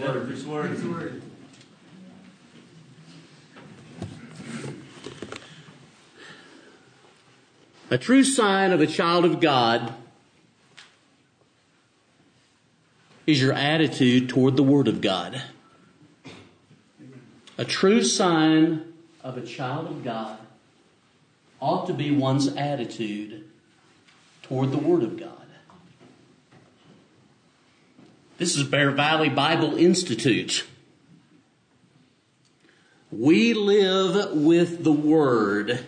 Word. His word. His word. A true sign of a child of God is your attitude toward the Word of God. A true sign of a child of God ought to be one's attitude toward the Word of God. This is Bear Valley Bible Institute. We live with the Word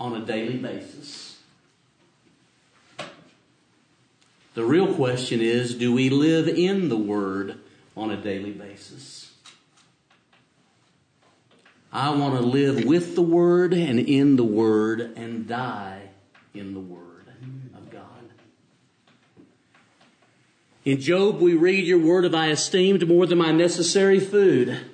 on a daily basis. The real question is do we live in the Word on a daily basis? I want to live with the Word and in the Word and die in the Word of God. In Job, we read, Your word have I esteemed more than my necessary food.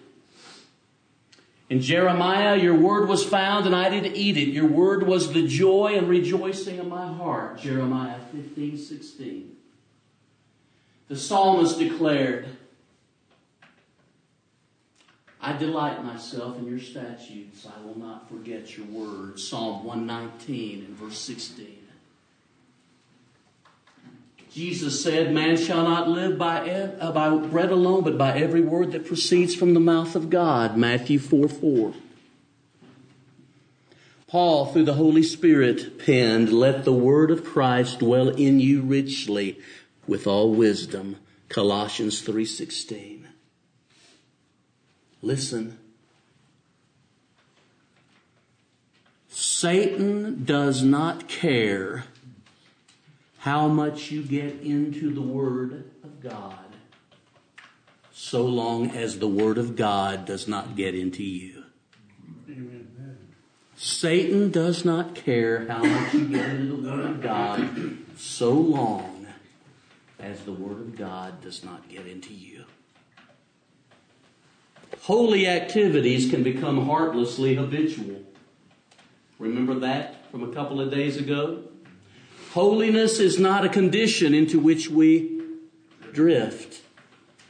In Jeremiah, your word was found and I did eat it. Your word was the joy and rejoicing of my heart. Jeremiah 15, 16. The psalmist declared, I delight myself in your statutes. I will not forget your word. Psalm 119 and verse 16. Jesus said, Man shall not live by, uh, by bread alone, but by every word that proceeds from the mouth of God. Matthew 4 4. Paul, through the Holy Spirit, penned, Let the word of Christ dwell in you richly with all wisdom. Colossians 3:16. Listen. Satan does not care how much you get into the Word of God so long as the Word of God does not get into you. Satan does not care how much you get into the Word of God so long as the Word of God does not get into you. Holy activities can become heartlessly habitual. Remember that from a couple of days ago? Holiness is not a condition into which we drift,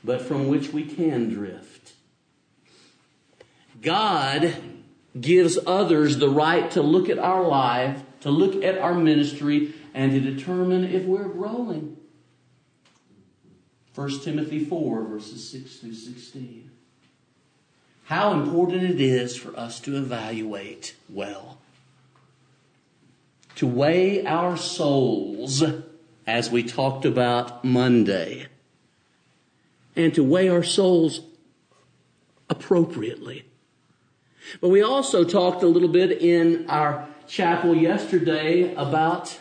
but from which we can drift. God gives others the right to look at our life, to look at our ministry, and to determine if we're growing. 1 Timothy 4, verses 6 through 16. How important it is for us to evaluate well to weigh our souls as we talked about Monday and to weigh our souls appropriately. But we also talked a little bit in our chapel yesterday about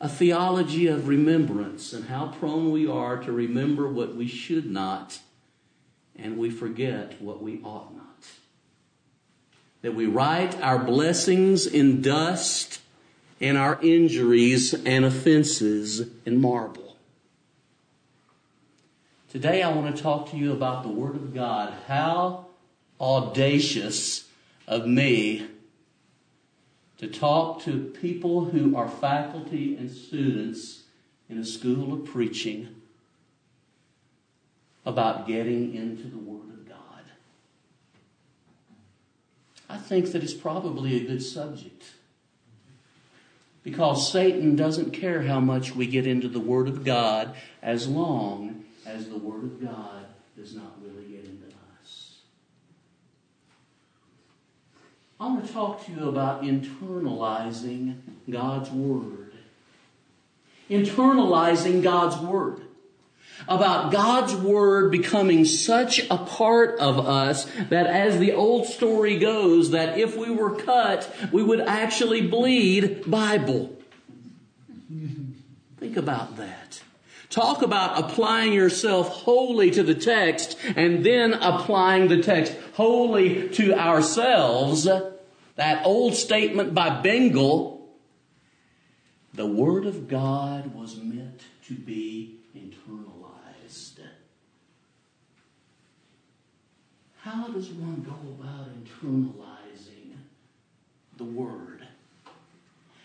a theology of remembrance and how prone we are to remember what we should not and we forget what we ought not. That we write our blessings in dust and our injuries and offenses in marble. Today I want to talk to you about the Word of God. How audacious of me to talk to people who are faculty and students in a school of preaching about getting into the Word of God. I think that it's probably a good subject because Satan doesn't care how much we get into the Word of God as long as the Word of God does not really get into us. I want to talk to you about internalizing God's Word. Internalizing God's Word about God's Word becoming such a part of us that as the old story goes, that if we were cut, we would actually bleed Bible. Think about that. Talk about applying yourself wholly to the text and then applying the text wholly to ourselves. That old statement by Bengel, the Word of God was meant to be How does one go about internalizing the Word?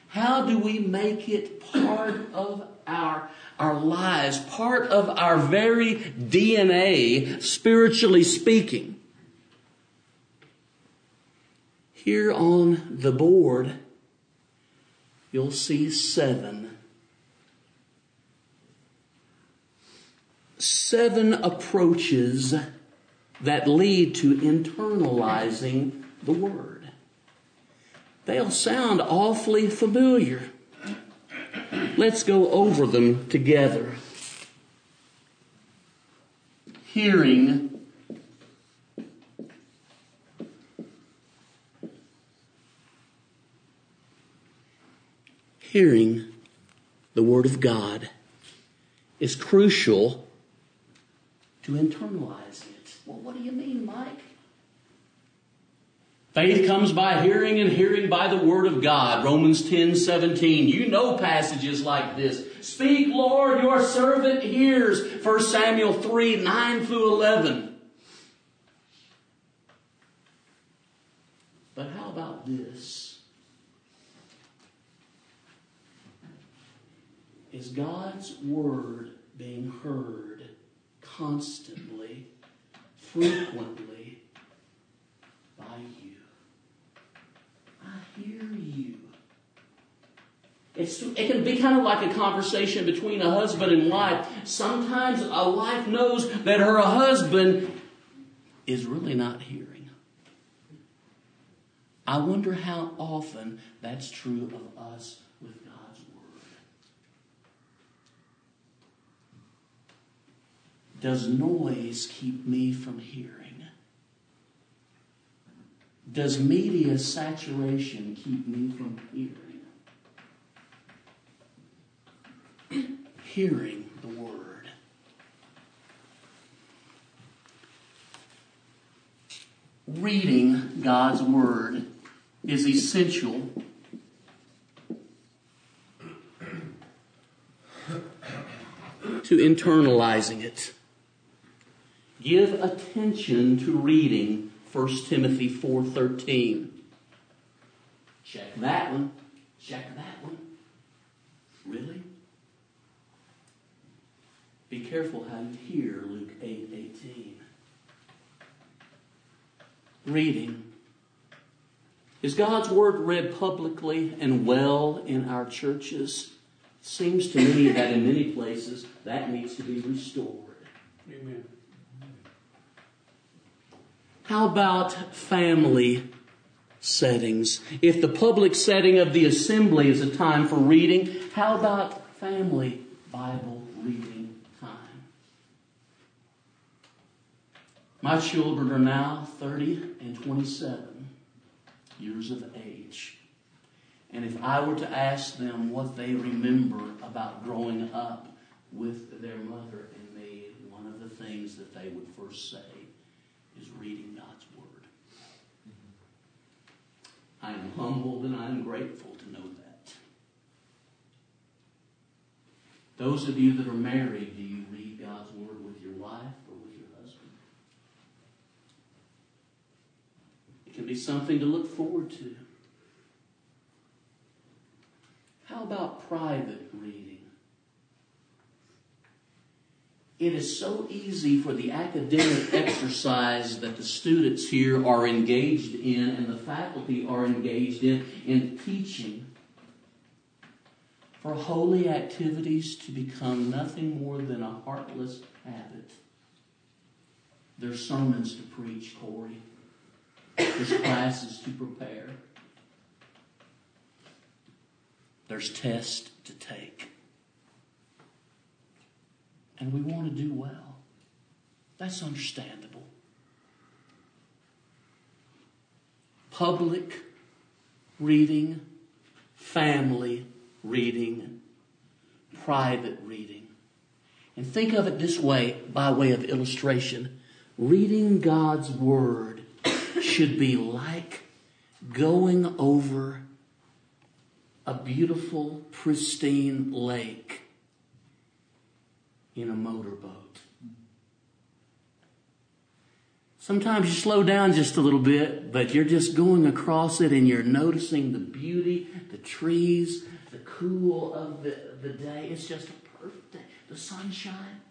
How do we make it part of our, our lives, part of our very DNA, spiritually speaking? Here on the board, you'll see seven. Seven approaches that lead to internalizing the Word. They'll sound awfully familiar. Let's go over them together. Hearing hearing the Word of God is crucial to internalize it. Well, what do you mean, Mike? Faith comes by hearing and hearing by the word of God. Romans 10, 17. You know passages like this. Speak, Lord, your servant hears. 1 Samuel 3, 9 through 11. But how about this? Is God's word being heard constantly, frequently by you? I hear you. It's, it can be kind of like a conversation between a husband and wife. Sometimes a wife knows that her husband is really not hearing. I wonder how often that's true of us with God's Word. Does noise keep me from hearing? Does media saturation keep me from hearing? hearing the Word. Reading God's Word is essential to internalizing it. Give attention to reading 1 Timothy 4:13. Check that one. Check that one. Really? Be careful how you hear Luke 8 Reading. Is God's Word read publicly and well in our churches? Seems to me that in many places that needs to be restored. Amen. How about family settings? If the public setting of the assembly is a time for reading, how about family Bible reading time? My children are now 30 and 27 years of age. And if I were to ask them what they remember about growing up with their mother and me, one of the things that they would first say reading God's Word. I am humbled and I am grateful to know that. Those of you that are married, do you read God's Word with your wife or with your husband? It can be something to look forward to. How about private reading? It is so easy for the academic exercise that the students here are engaged in and the faculty are engaged in, in teaching, for holy activities to become nothing more than a heartless habit. There's sermons to preach, Corey. There's classes to prepare. There's tests to take. And we want to do well. That's understandable. Public reading, family reading, private reading. And think of it this way, by way of illustration. Reading God's Word should be like going over a beautiful, pristine lake in a motorboat. Sometimes you slow down just a little bit, but you're just going across it and you're noticing the beauty, the trees, the cool of the, the day. It's just a perfect day. The sunshine.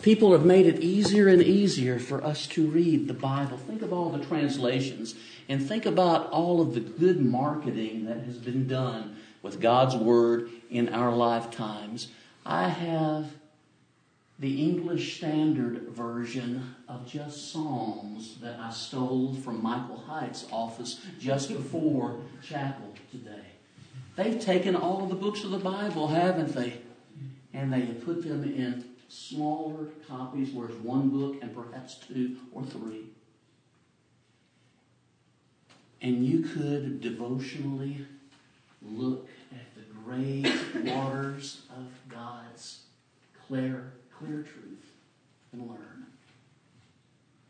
People have made it easier and easier for us to read the Bible. Think of all the translations and think about all of the good marketing that has been done with God's Word in our lifetimes. I have the English Standard Version of just Psalms that I stole from Michael Height's office just before chapel today. They've taken all of the books of the Bible, haven't they? And they have put them in smaller copies where it's one book and perhaps two or three. And you could devotionally look at the great waters of God's clear, clear truth and learn.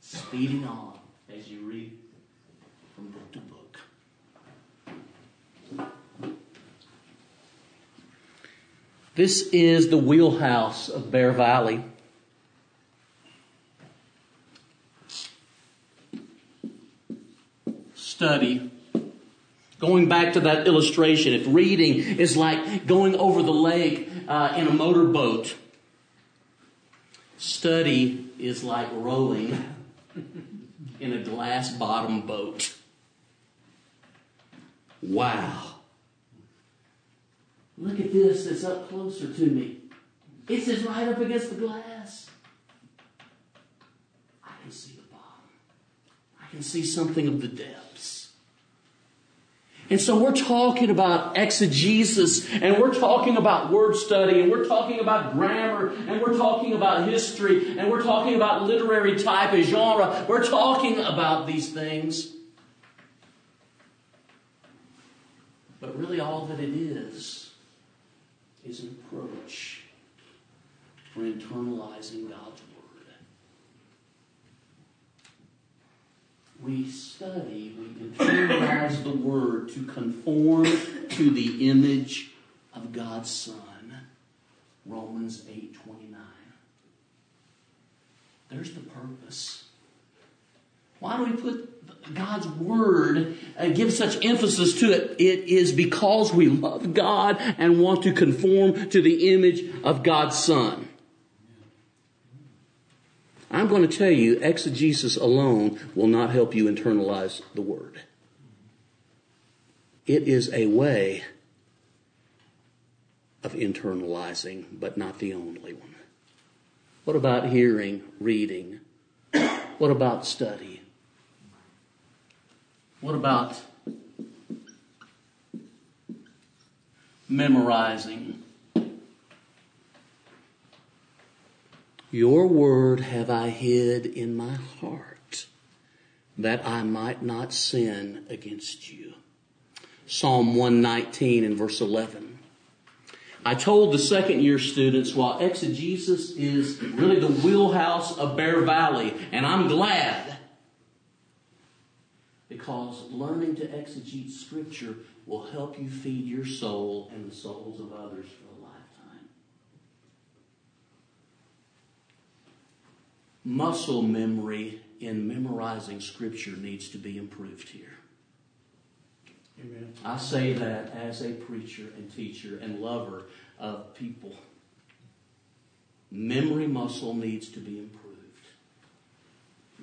Speeding on as you read from book to book. This is the wheelhouse of Bear Valley. Study. Going back to that illustration, if reading is like going over the lake uh, in a motorboat, study is like rowing in a glass bottom boat. Wow. Look at this that's up closer to me. It's right up against the glass. I can see the bottom. I can see something of the depths. And so we're talking about exegesis, and we're talking about word study, and we're talking about grammar, and we're talking about history, and we're talking about literary type and genre. We're talking about these things. But really, all that it is is an approach for internalizing God's Word. We study, we internalize the Word to conform to the image of God's Son. Romans 8 29. There's the purpose. Why do we put God's word uh, gives such emphasis to it. It is because we love God and want to conform to the image of God's Son. I'm going to tell you, exegesis alone will not help you internalize the word. It is a way of internalizing, but not the only one. What about hearing, reading? What about study? What about memorizing? Your word have I hid in my heart that I might not sin against you. Psalm 119 and verse 11. I told the second year students while exegesis is really the wheelhouse of Bear Valley, and I'm glad because learning to exegete Scripture will help you feed your soul and the souls of others for a lifetime. Muscle memory in memorizing Scripture needs to be improved here. Amen. I say that as a preacher and teacher and lover of people. Memory muscle needs to be improved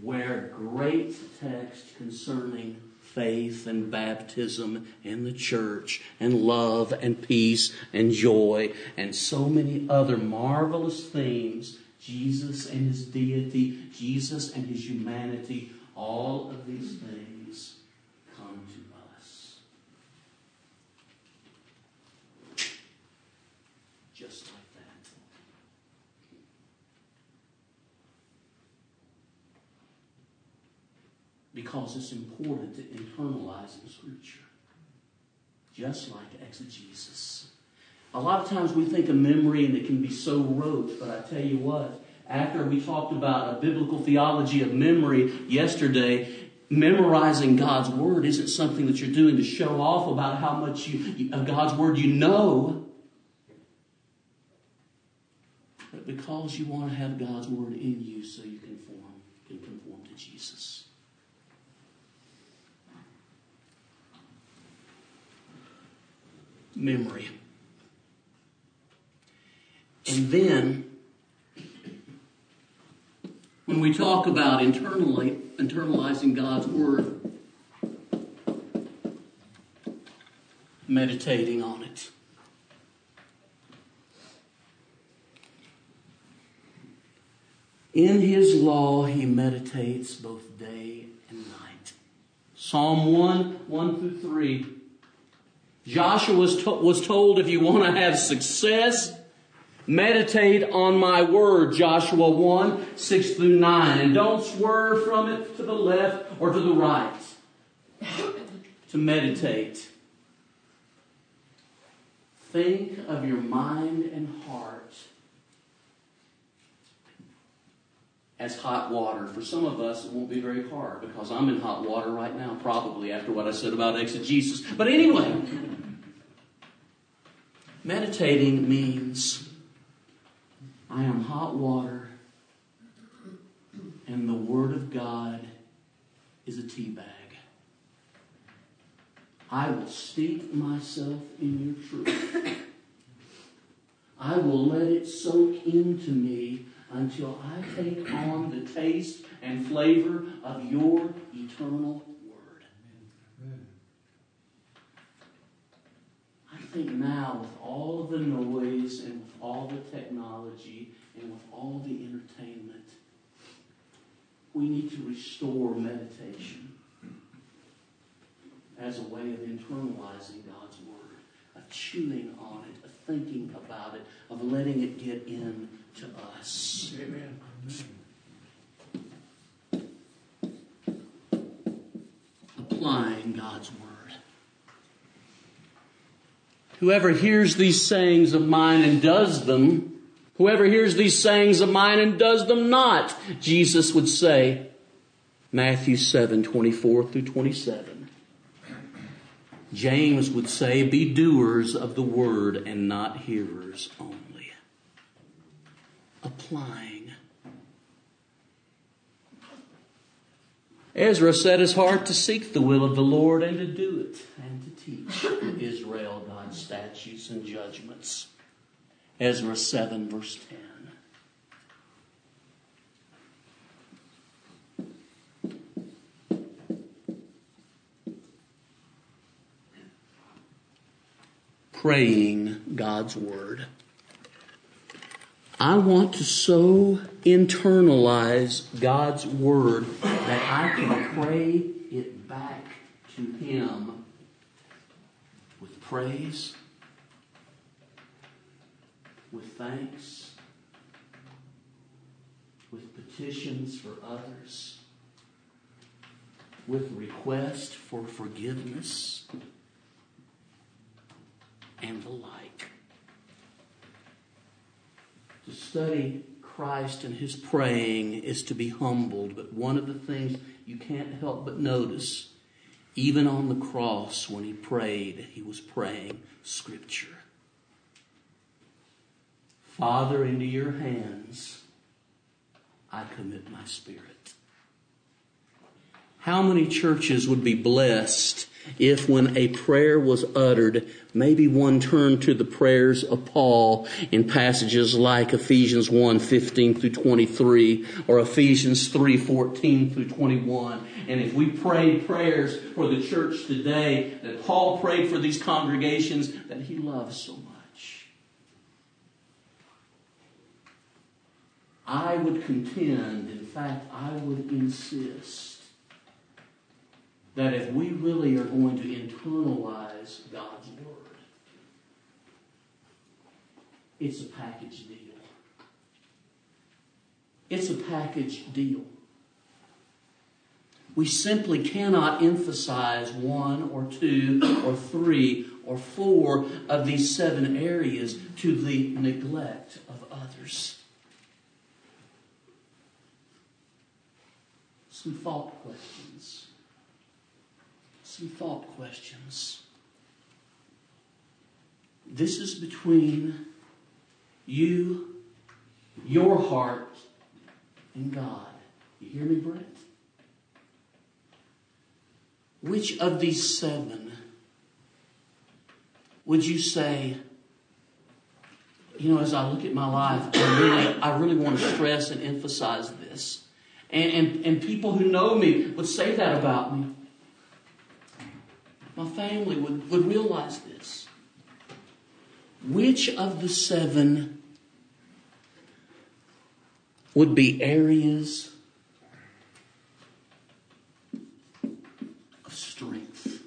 where great text concerning faith and baptism and the church and love and peace and joy and so many other marvelous themes Jesus and his deity, Jesus and his humanity, all of these things come to us. Just like that. because it's important to internalize in Scripture, just like exegesis. A lot of times we think of memory and it can be so rote, but I tell you what, after we talked about a biblical theology of memory yesterday, memorizing God's Word isn't something that you're doing to show off about how much you, of God's Word you know. but because you want to have God's Word in you so you can form, can conform to Jesus. Memory. And then, when we talk about internally, internalizing God's Word, meditating on it. In his law he meditates both day and night. Psalm 1, 1 through 3. Joshua was, to- was told if you want to have success, meditate on my word, Joshua 1, 6 through 9. And don't swerve from it to the left or to the right. to meditate. Think of your mind and heart as hot water. For some of us, it won't be very hard because I'm in hot water right now, probably after what I said about exegesis. But anyway, meditating means I am hot water and the Word of God is a tea bag. I will steep myself in your truth. I will let it soak into me until I take on the taste and flavor of your eternal word. I think now, with all of the noise and all the technology and with all the entertainment, we need to restore meditation as a way of internalizing God's Word, of chewing on it, of thinking about it, of letting it get in to us. Amen. Applying God's Word. Whoever hears these sayings of mine and does them, whoever hears these sayings of mine and does them not, Jesus would say, Matthew 7, 24 through 27. James would say, Be doers of the word and not hearers only. Applying. Ezra set his heart to seek the will of the Lord and to do it and teach Israel God's statutes and judgments. Ezra 7, verse 10. praying God's Word. I want to so internalize God's Word that I can pray it back to Him praise, with thanks, with petitions for others, with request for forgiveness and the like. To study Christ and his praying is to be humbled, but one of the things you can't help but notice, even on the cross when he prayed, he was praying Scripture. Father, into your hands I commit my spirit. How many churches would be blessed if when a prayer was uttered, maybe one turned to the prayers of Paul in passages like Ephesians 1, 15 through 23 or Ephesians 3, 14 through 21. And if we prayed prayers for the church today that Paul prayed for these congregations that he loves so much. I would contend, in fact, I would insist that if we really are going to internalize God's Word, it's a package deal. It's a package deal. We simply cannot emphasize one or two or three or four of these seven areas to the neglect of others. Some thought questions some thought questions. This is between you your heart and God. You hear me, Brent? Which of these seven would you say, you know, as I look at my life, I really, I really want to stress and emphasize this. And, and, and people who know me would say that about me. My family would, would realize this. Which of the seven would be areas of strength?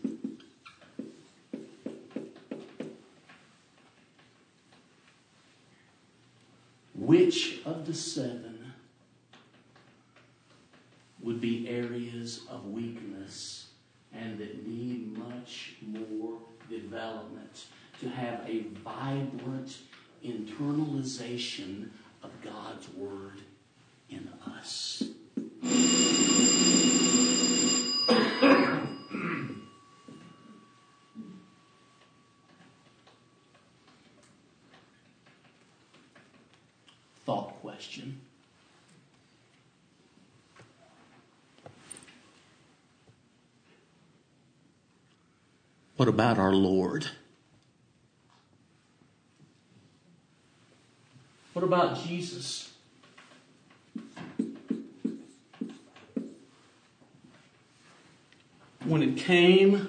Which of the seven would be areas of weakness and that need much more development to have a vibrant internalization of God's Word in us? Thought question. What about our Lord? About Jesus? When it came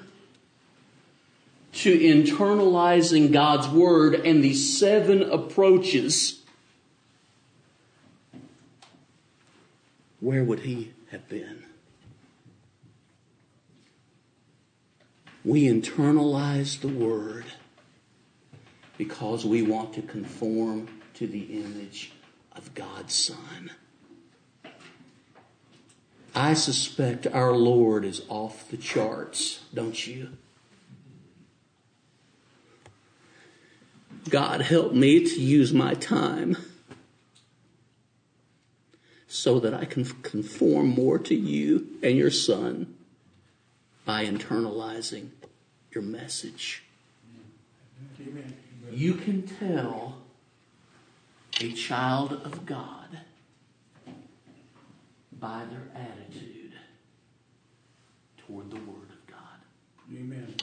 to internalizing God's Word and these seven approaches, where would he have been? We internalize the Word because we want to conform to the image of God's Son. I suspect our Lord is off the charts, don't you? God help me to use my time so that I can conform more to you and your Son by internalizing your message. Amen. You can tell a child of God by their attitude toward the Word of God. Amen.